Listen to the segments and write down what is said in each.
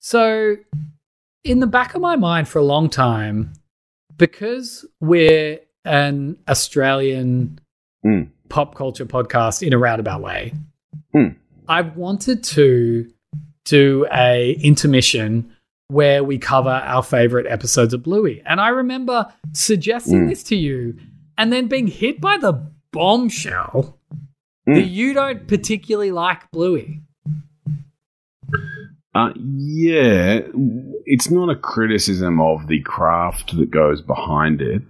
So, in the back of my mind for a long time, because we're an Australian Mm. pop culture podcast in a roundabout way, Mm. I wanted to do a intermission where we cover our favorite episodes of Bluey. And I remember suggesting Mm. this to you and then being hit by the bombshell that you don't particularly like Bluey. Uh, yeah, it's not a criticism of the craft that goes behind it.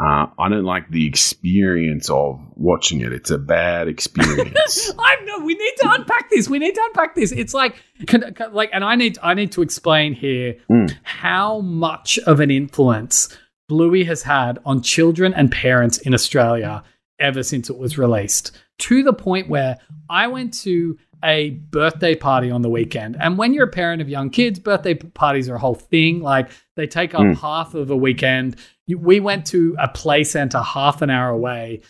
Uh, I don't like the experience of watching it. It's a bad experience. I know we need to unpack this. We need to unpack this. It's like, can, can- like, and I need I need to explain here Mm. how much of an influence Bluey has had on children and parents in Australia ever since it was released. To the point where I went to a birthday party on the weekend, and when you're a parent of young kids, birthday parties are a whole thing. Like they take up Mm. half of a weekend. We went to a play center half an hour away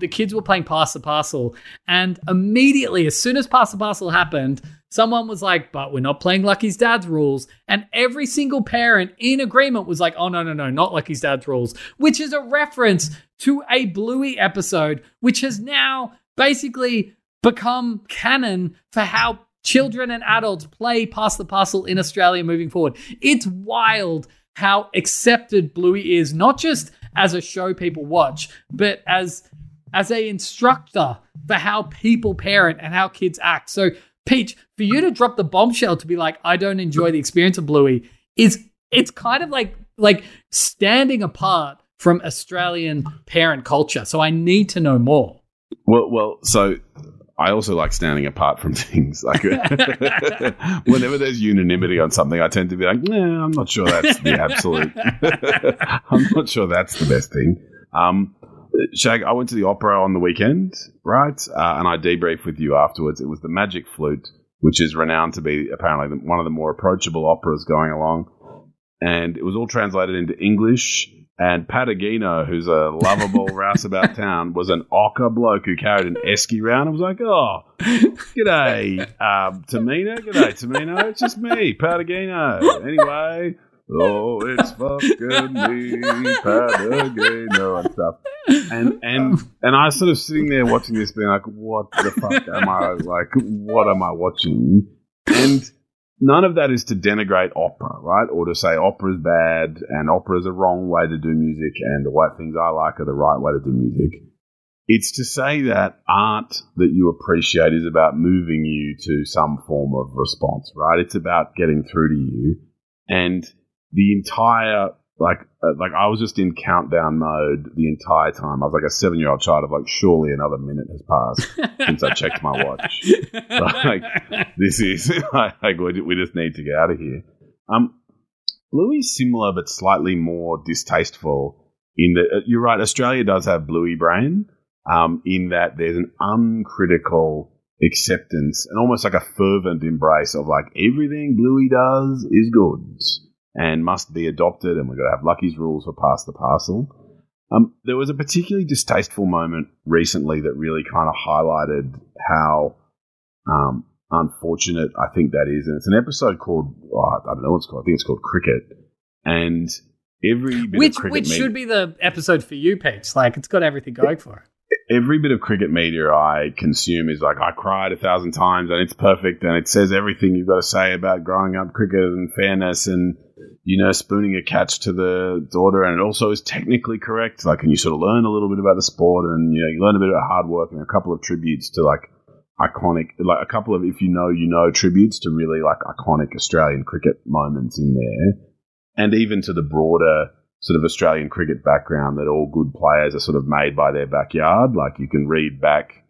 the kids were playing Pass the Parcel, and immediately, as soon as Pass the Parcel happened, someone was like, "But we're not playing Lucky's Dad's rules," and every single parent in agreement was like, "Oh no, no, no, not Lucky's Dad's rules," which is a reference to a Bluey episode, which has now basically become canon for how children and adults play Pass the Parcel in Australia moving forward. It's wild how accepted Bluey is, not just as a show people watch, but as as a instructor for how people parent and how kids act. So, Peach, for you to drop the bombshell to be like, I don't enjoy the experience of Bluey, is it's kind of like like standing apart from Australian parent culture. So I need to know more. Well, well, so I also like standing apart from things. Like whenever there's unanimity on something, I tend to be like, nah, I'm not sure that's the absolute. I'm not sure that's the best thing. Um, Shag, I went to the opera on the weekend, right? Uh, and I debriefed with you afterwards. It was the Magic Flute, which is renowned to be apparently one of the more approachable operas going along. And it was all translated into English. And Papageno, who's a lovable rouseabout town, was an ochre bloke who carried an esky round. I was like, oh, g'day, um, Pamina. G'day, Tamino. It's just me, Papageno. Anyway, oh, it's fucking me, Papageno and stuff. And and and I was sort of sitting there watching this, being like, what the fuck am I like? What am I watching? And none of that is to denigrate opera, right? Or to say opera is bad and opera is a wrong way to do music and the white things I like are the right way to do music. It's to say that art that you appreciate is about moving you to some form of response, right? It's about getting through to you. And the entire, like, uh, like I was just in countdown mode the entire time. I was like a seven year old child of like, surely another minute has passed since I checked my watch. Like, this is like we we just need to get out of here. Um, Bluey's similar but slightly more distasteful. In that uh, you're right, Australia does have Bluey brain. Um, in that there's an uncritical acceptance and almost like a fervent embrace of like everything Bluey does is good and must be adopted, and we've got to have Lucky's rules for pass the parcel. Um, there was a particularly distasteful moment recently that really kind of highlighted how um, unfortunate I think that is. And it's an episode called, oh, I don't know what it's called. I think it's called Cricket. And every bit which of cricket which media, should be the episode for you, Peach. Like it's got everything going for it. Every bit of cricket media I consume is like, I cried a thousand times and it's perfect and it says everything you've got to say about growing up cricket and fairness and, you know, spooning a catch to the daughter. And it also is technically correct. Like, and you sort of learn a little bit about the sport and, you know, you learn a bit about hard work and a couple of tributes to like iconic, like a couple of, if you know, you know, tributes to really like iconic Australian cricket moments in there. And even to the broader sort of Australian cricket background that all good players are sort of made by their backyard. Like you can read back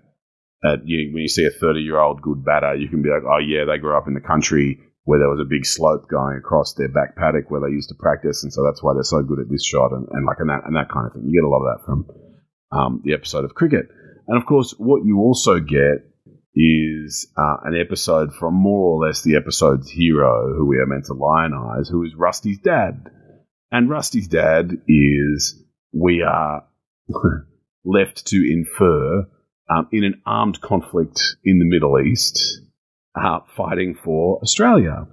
at you, when you see a 30 year old good batter, you can be like, oh yeah, they grew up in the country where there was a big slope going across their back paddock where they used to practice, and so that's why they're so good at this shot and, and like and that and that kind of thing. You get a lot of that from um, the episode of cricket, and of course, what you also get is uh, an episode from more or less the episode's hero, who we are meant to lionize, who is Rusty's dad. And Rusty's dad is, we are left to infer, um, in an armed conflict in the Middle East, uh, fighting for Australia.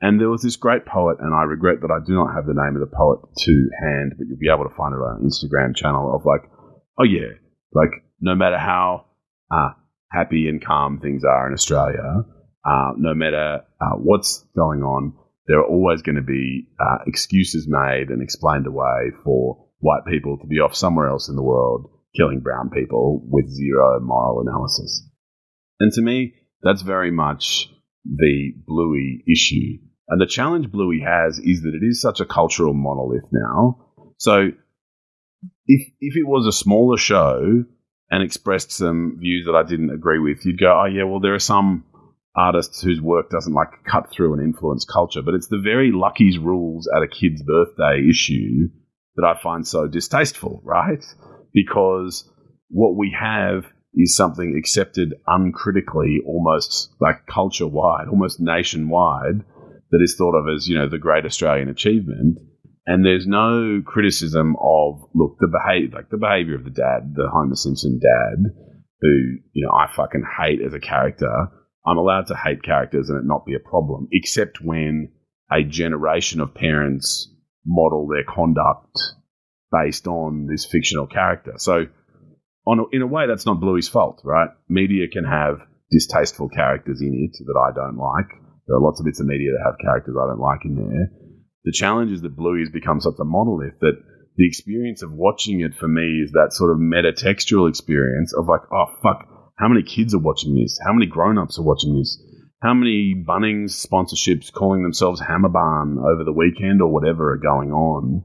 And there was this great poet, and I regret that I do not have the name of the poet to hand, but you'll be able to find it on Instagram channel of like, oh yeah, like no matter how uh, happy and calm things are in Australia, uh, no matter uh, what's going on, there are always going to be uh, excuses made and explained away for white people to be off somewhere else in the world killing brown people with zero moral analysis. And to me, that's very much the Bluey issue. And the challenge Bluey has is that it is such a cultural monolith now. So if if it was a smaller show and expressed some views that I didn't agree with, you'd go, oh yeah, well there are some artists whose work doesn't like cut through and influence culture, but it's the very Lucky's rules at a kid's birthday issue that I find so distasteful, right? Because what we have is something accepted uncritically, almost like culture wide, almost nationwide, that is thought of as, you know, the great Australian achievement. And there's no criticism of, look, the behavior, like the behavior of the dad, the Homer Simpson dad, who, you know, I fucking hate as a character. I'm allowed to hate characters and it not be a problem, except when a generation of parents model their conduct based on this fictional character. So, on a, in a way, that's not Bluey's fault, right? Media can have distasteful characters in it that I don't like. There are lots of bits of media that have characters I don't like in there. The challenge is that Bluey has become such a monolith that the experience of watching it for me is that sort of metatextual experience of like, oh fuck, how many kids are watching this? How many grown-ups are watching this? How many Bunnings sponsorships calling themselves Hammerbarn over the weekend or whatever are going on?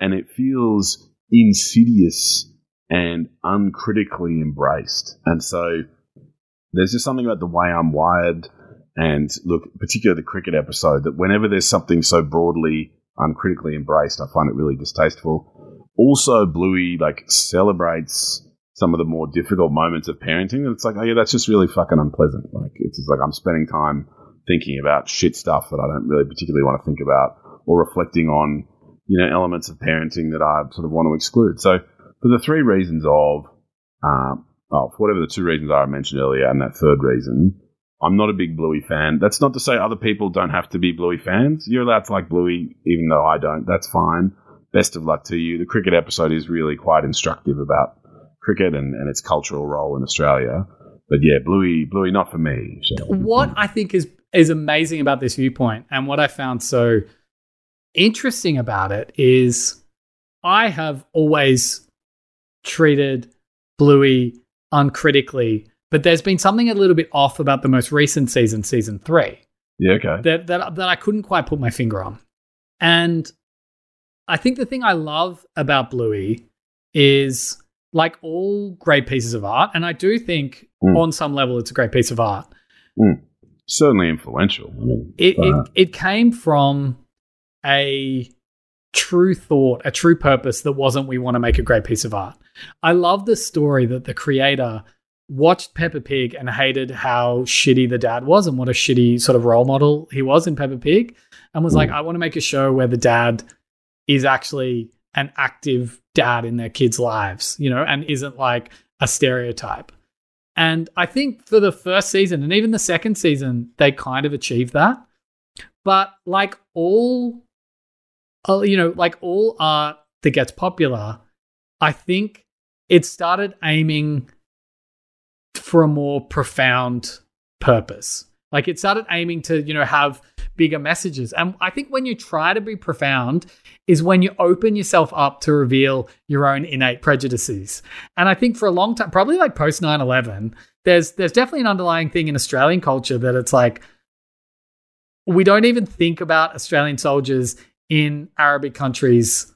And it feels insidious and uncritically embraced. And so there's just something about the way I'm wired and look, particularly the cricket episode, that whenever there's something so broadly uncritically embraced, I find it really distasteful. Also, Bluey like celebrates some of the more difficult moments of parenting. And it's like, oh yeah, that's just really fucking unpleasant. Like it's just like I'm spending time thinking about shit stuff that I don't really particularly want to think about, or reflecting on you know elements of parenting that I sort of want to exclude. So for the three reasons of, um, oh, for whatever the two reasons I mentioned earlier, and that third reason, I'm not a big Bluey fan. That's not to say other people don't have to be Bluey fans. You're allowed to like Bluey, even though I don't. That's fine. Best of luck to you. The cricket episode is really quite instructive about cricket and, and its cultural role in Australia. But yeah, Bluey, Bluey, not for me. So. What I think is is amazing about this viewpoint, and what I found so interesting about it is, I have always treated Bluey uncritically, but there's been something a little bit off about the most recent season, season three. Yeah, okay. That that that I couldn't quite put my finger on, and I think the thing I love about Bluey is like all great pieces of art, and I do think mm. on some level it's a great piece of art. Mm. Certainly influential. I mean, it, uh, it it came from a true thought, a true purpose that wasn't we want to make a great piece of art. I love the story that the creator watched Peppa Pig and hated how shitty the dad was and what a shitty sort of role model he was in Peppa Pig and was mm. like, I want to make a show where the dad is actually an active dad in their kids' lives, you know, and isn't like a stereotype. And I think for the first season and even the second season, they kind of achieved that. But like all, uh, you know, like all art that gets popular, I think it started aiming for a more profound purpose. Like it started aiming to, you know, have bigger messages. And I think when you try to be profound is when you open yourself up to reveal your own innate prejudices. And I think for a long time, probably like post 9/11, there's there's definitely an underlying thing in Australian culture that it's like we don't even think about Australian soldiers in Arabic countries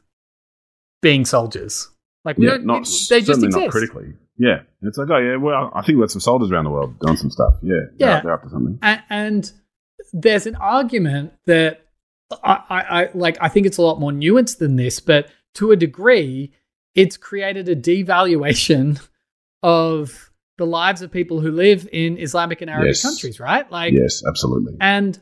being soldiers. Like we yeah, don't not, they just exist. critically. Yeah. It's like, oh yeah, well I think we got some soldiers around the world doing some stuff. Yeah. Yeah. They're, they're up to something. And, and there's an argument that I, I, I like. I think it's a lot more nuanced than this, but to a degree, it's created a devaluation of the lives of people who live in Islamic and Arabic yes. countries, right? Like, yes, absolutely. And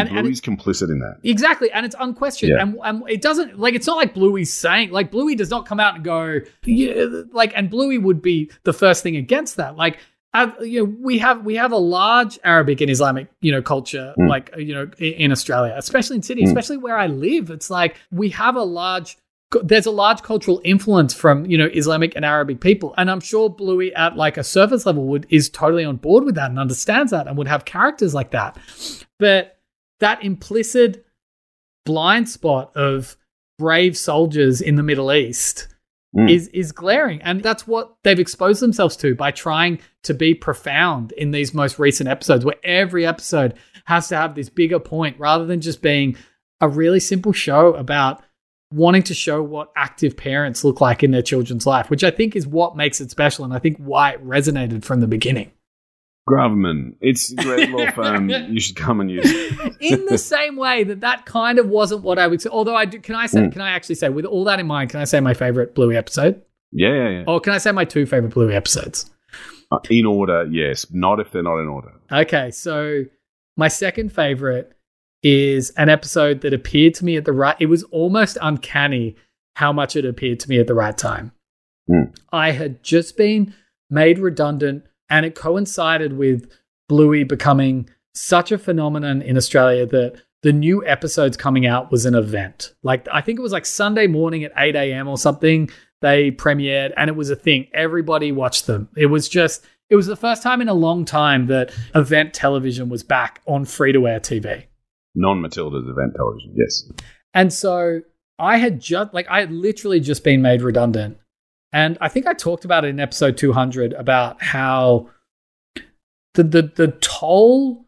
and, and Bluey's and complicit in that. Exactly. And it's unquestioned. Yeah. And, and, it doesn't, like, it's not like Bluey's saying, like, Bluey does not come out and go, yeah, like, and Bluey would be the first thing against that. Like, uh, you know, we have we have a large Arabic and Islamic, you know, culture, Mm. like you know, i- in Australia, especially in Sydney, Mm. especially where I live. It's like we have a large. There's a large cultural influence from you know Islamic and Arabic people, and I'm sure Bluey at like a surface level would is totally on board with that and understands that and would have characters like that. But that implicit blind spot of brave soldiers in the Middle East Mm. is is glaring and that's what they've exposed themselves to by trying to be profound in these most recent episodes where every episode has to have this bigger point rather than just being a really simple show about wanting to show what active parents look like in their children's life which i think is what makes it special and i think why it resonated from the beginning Graverman, it's a great law firm. You should come and use it. in the same way that that kind of wasn't what I would say. Although I do, can I say, Mm. can I actually say, with all that in mind, can I say my favorite Bluey episode, Yeah, yeah, yeah. or can I say my two favorite Bluey episodes? Uh, in order, yes. Not if they're not in order. Okay, so my second favorite is an episode that appeared to me at the right. It was almost uncanny how much it appeared to me at the right time. Mm. I had just been made redundant, and it coincided with Bluey becoming such a phenomenon in Australia that the new episodes coming out was an event. Like I think it was like Sunday morning at 8 a.m. or something. They premiered and it was a thing. Everybody watched them. It was just it was the first time in a long time that event television was back on free to air TV. Non Matilda's event television, yes. And so I had just like I had literally just been made redundant. And I think I talked about it in episode 200 about how the the the toll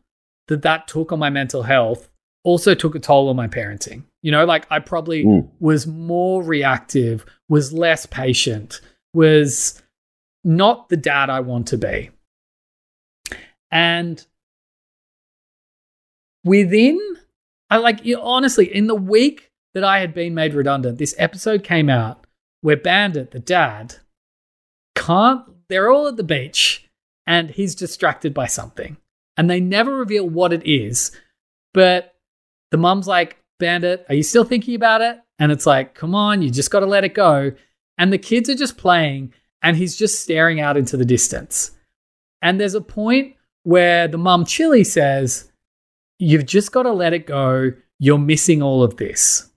that that took on my mental health also took a toll on my parenting. You know, like I probably Mm. was more reactive, was less patient, was not the dad I want to be. And within, I like, honestly, in the week that I had been made redundant, this episode came out where Bandit, the dad, can't, they're all at the beach and he's distracted by something. And they never reveal what it is. But the mum's like, Bandit, are you still thinking about it? And it's like, come on, you just got to let it go. And the kids are just playing and he's just staring out into the distance. And there's a point where the mum, Chili, says, You've just got to let it go. You're missing all of this.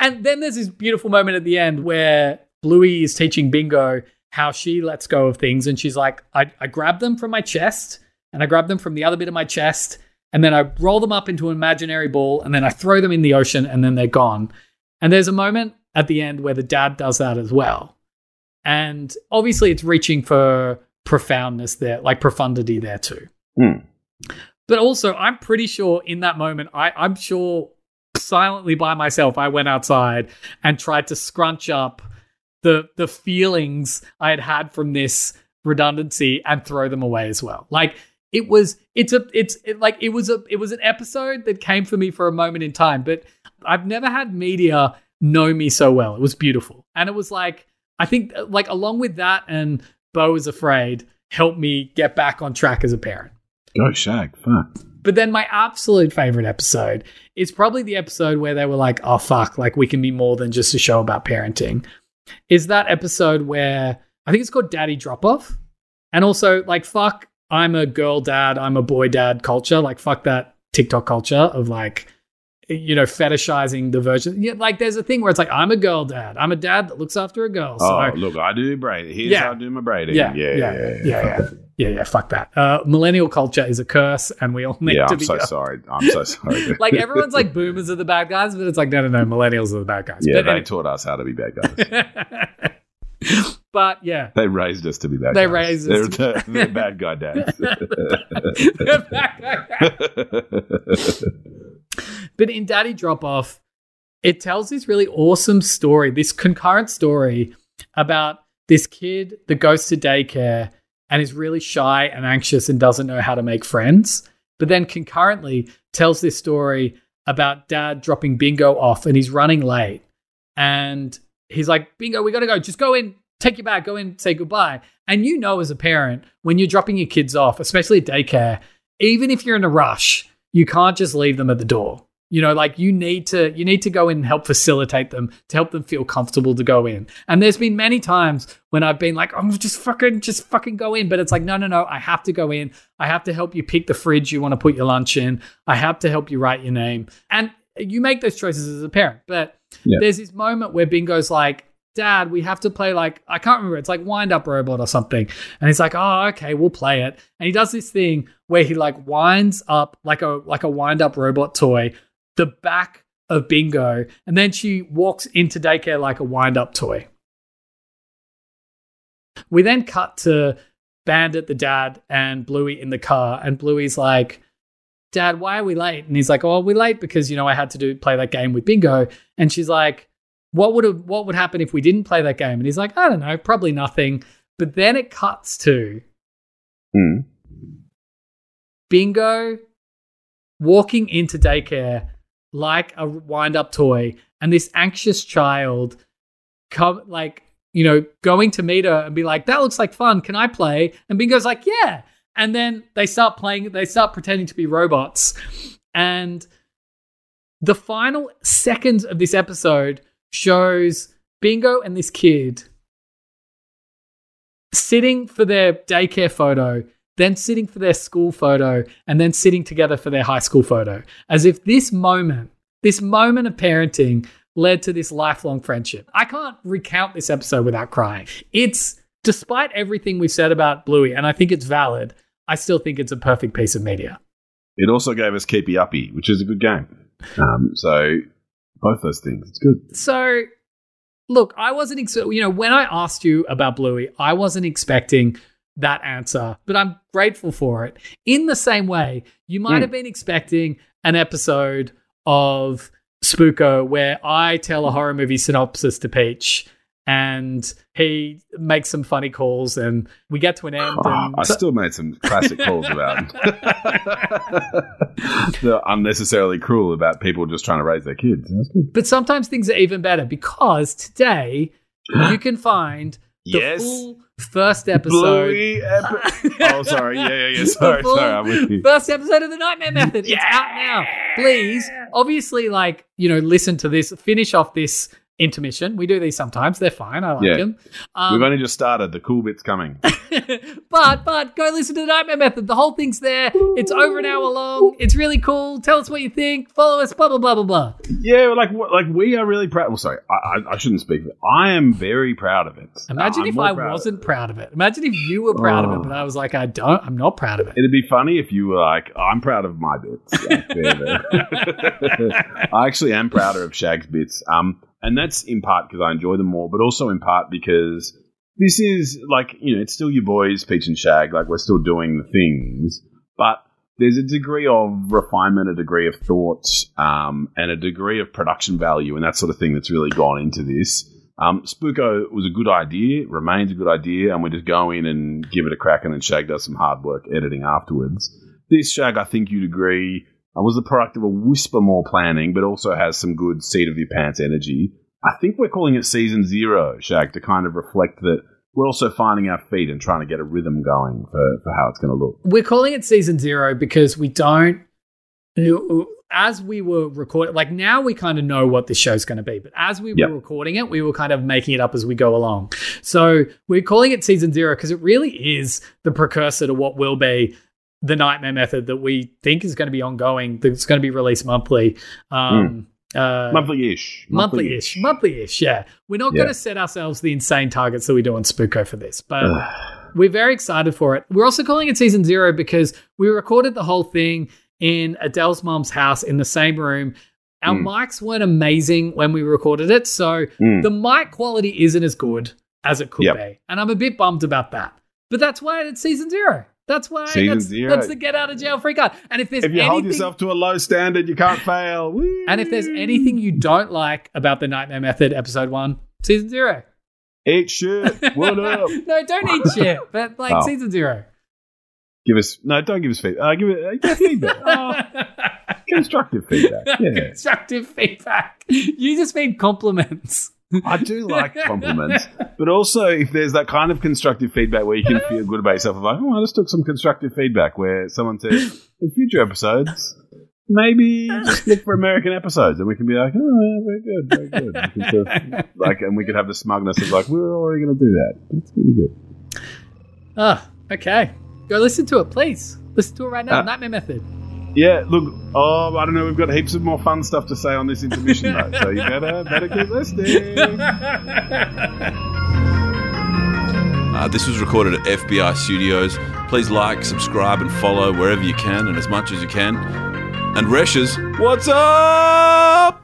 And then there's this beautiful moment at the end where Bluey is teaching Bingo how she lets go of things. And she's like, I, I grab them from my chest and I grab them from the other bit of my chest. And then I roll them up into an imaginary ball and then I throw them in the ocean and then they're gone. And there's a moment at the end where the dad does that as well. And obviously, it's reaching for profoundness there, like profundity there too. Mm. But also, I'm pretty sure in that moment, I, I'm sure silently by myself, I went outside and tried to scrunch up the the feelings I had had from this redundancy and throw them away as well. Like it was, it's a, it's it, like it was a, it was an episode that came for me for a moment in time. But I've never had media know me so well. It was beautiful, and it was like I think like along with that and Bo is afraid helped me get back on track as a parent. Go Shag. Fuck. But then my absolute favorite episode is probably the episode where they were like, oh, fuck, like we can be more than just a show about parenting. Is that episode where I think it's called Daddy Drop Off. And also, like, fuck, I'm a girl dad, I'm a boy dad culture. Like, fuck that TikTok culture of like, you know, fetishizing the version. Yeah, like, there's a thing where it's like, I'm a girl dad, I'm a dad that looks after a girl. So, Oh, look, I do braiding. Here's Yeah. how I do my braiding. yeah, Yeah, yeah, yeah. yeah, yeah. Yeah, yeah, fuck that. Uh, millennial culture is a curse, and we all need Yeah, to I'm be so girls. sorry. I'm so sorry. like everyone's like boomers are the bad guys, but it's like no, no, no, millennials are the bad guys. yeah, but, they taught us how to be bad guys. but yeah, They raised us to be bad They guys. raised they're, us to- they're bad guy dads. The bad guy. But in Daddy Drop Off, it tells this really awesome story, this concurrent story about this kid that goes to daycare and is really shy and anxious and doesn't know how to make friends. But then concurrently tells this story about dad dropping Bingo off and he's running late. And he's like, Bingo, we got to go. Just go in, take your bag, go in, say goodbye. And you know, as a parent, when you're dropping your kids off, especially at daycare, even if you're in a rush, you can't just leave them at the door. You know, like you need to you need to go in and help facilitate them to help them feel comfortable to go in. And there's been many times when I've been like, "I'm just fucking just fucking go in," but it's like, "No, no, no, I have to go in. I have to help you pick the fridge you want to put your lunch in. I have to help you write your name." And you make those choices as a parent. But Yeah. there's this moment where Bingo's like, Dad, we have to play like I can't remember. It's like wind up robot or something. And he's like, Oh, okay, we'll play it. And he does this thing where he like winds up like a like a wind up robot toy, the back of Bingo, and then she walks into daycare like a wind up toy. We then cut to Bandit, the dad, and Bluey in the car, and Bluey's like, Dad, why are we late? And he's like, Oh, we're late because you know I had to do play that game with Bingo. And she's like, What would have, what would happen if we didn't play that game? And he's like, I don't know, probably nothing. But then it cuts to Mm. Bingo walking into daycare like a wind up toy, and this anxious child come like you know going to meet her and be like, "That looks like fun. Can I play?" And Bingo's like, "Yeah." And then they start playing. They start pretending to be robots, and the final seconds of this episode shows Bingo and this kid sitting for their daycare photo, then sitting for their school photo, and then sitting together for their high school photo. As if this moment, this moment of parenting led to this lifelong friendship. I can't recount this episode without crying. It's, despite everything we've said about Bluey, and I think it's valid, I still think it's a perfect piece of media. It also gave us Keepy Uppy, which is a good game. Um, so both those things, it's good. So, look, I wasn't, ex- you know, when I asked you about Bluey, I wasn't expecting that answer, but I'm grateful for it. In the same way, you might Mm. have been expecting an episode of Spooko where I tell a horror movie synopsis to Peach and he makes some funny calls and we get to an end. Ah, and I still made some classic calls about the unnecessarily cruel about people just trying to raise their kids. That's good. but sometimes things are even better because today you can find the Yes. full first episode. Epi- oh, sorry. Yeah, yeah, yeah. Sorry, sorry. I'm with you. First episode of the Nightmare Method. It's out now. Please, obviously, like, you know, listen to this, finish off this intermission. We do these sometimes. They're fine. I like Yeah. them. We've Um, only just started. The cool bit's coming. but, but go listen to the Nightmare Method. The whole thing's there. It's over an hour long. It's really cool. Tell us what you think. Follow us, blah, blah, blah, blah, blah. Yeah, like like we are really proud. Well, sorry, I, I, I shouldn't speak. I am very proud of it. Imagine I'm if I proud wasn't it. proud of it. Imagine if you were proud of Oh. it, but I was like, I don't, I'm not proud of it. It'd be funny if you were like, I'm proud of my bits. Like, there, there. I actually am prouder of Shag's bits. Um, and that's in part because I enjoy them more, but also in part because this is like, you know, it's still your boys, Peach and Shag. Like, we're still doing the things, but there's a degree of refinement, a degree of thought, um, and a degree of production value and that sort of thing that's really gone into this. Um, Spooko was a good idea, remains a good idea, and we just go in and give it a crack, and then Shag does some hard work editing afterwards. This Shag, I think you'd agree, uh, was the product of a whisper more planning, but also has some good seat of your pants energy. I think we're calling it season zero, Shag, to kind of reflect that we're also finding our feet and trying to get a rhythm going for, for how it's going to look. we're calling it season zero because we don't as we were recording like now we kind of know what this show's going to be but as we Yep. were recording it we were kind of making it up as we go along so we're calling it season zero because it really is the precursor to what will be the nightmare method that we think is going to be ongoing that's going to be released monthly um uh, Monthly-ish. monthly-ish monthly-ish yeah we're not Yeah. going to set ourselves the insane targets that we do on spooko for this but we're very excited for it. We're also calling it season zero because we recorded the whole thing in Adele's mom's house in the same room. Our Mm. mics weren't amazing when we recorded it, so Mm. the mic quality isn't as good as it could Yep. be. And I'm a bit bummed about that. But that's why it's season zero. That's why Season that's, zero. that's the get out of jail free card. And if there's If you anything, hold yourself to a low standard, you can't fail. Woo. and if there's anything you don't like about the Nightmare Method episode one, season zero. Eat shit. What up? no, don't eat shit. But like Oh. season zero. Give us no. Don't give us feedback. Uh, give it uh, feedback. Oh, constructive feedback. Yeah, Constructive feedback. You just mean compliments. I do like compliments, but also if there's that kind of constructive feedback where you can feel good about yourself, like oh, I just took some constructive feedback where someone said in future episodes maybe just look for American episodes, and we can be like, oh, yeah, very good, very good. We can sort of, like, and we could have the smugness of like, we're already going to do that. That's really good. Ah, okay. Go listen to it, please. Listen to it right now. Ah. Nightmare Method. Yeah, look. Oh, I don't know. We've got heaps of more fun stuff to say on this intermission, though. So you better better keep listening. Uh, this was recorded at FBI Studios. Please like, subscribe, and follow wherever you can and as much as you can. And Resh's, what's up?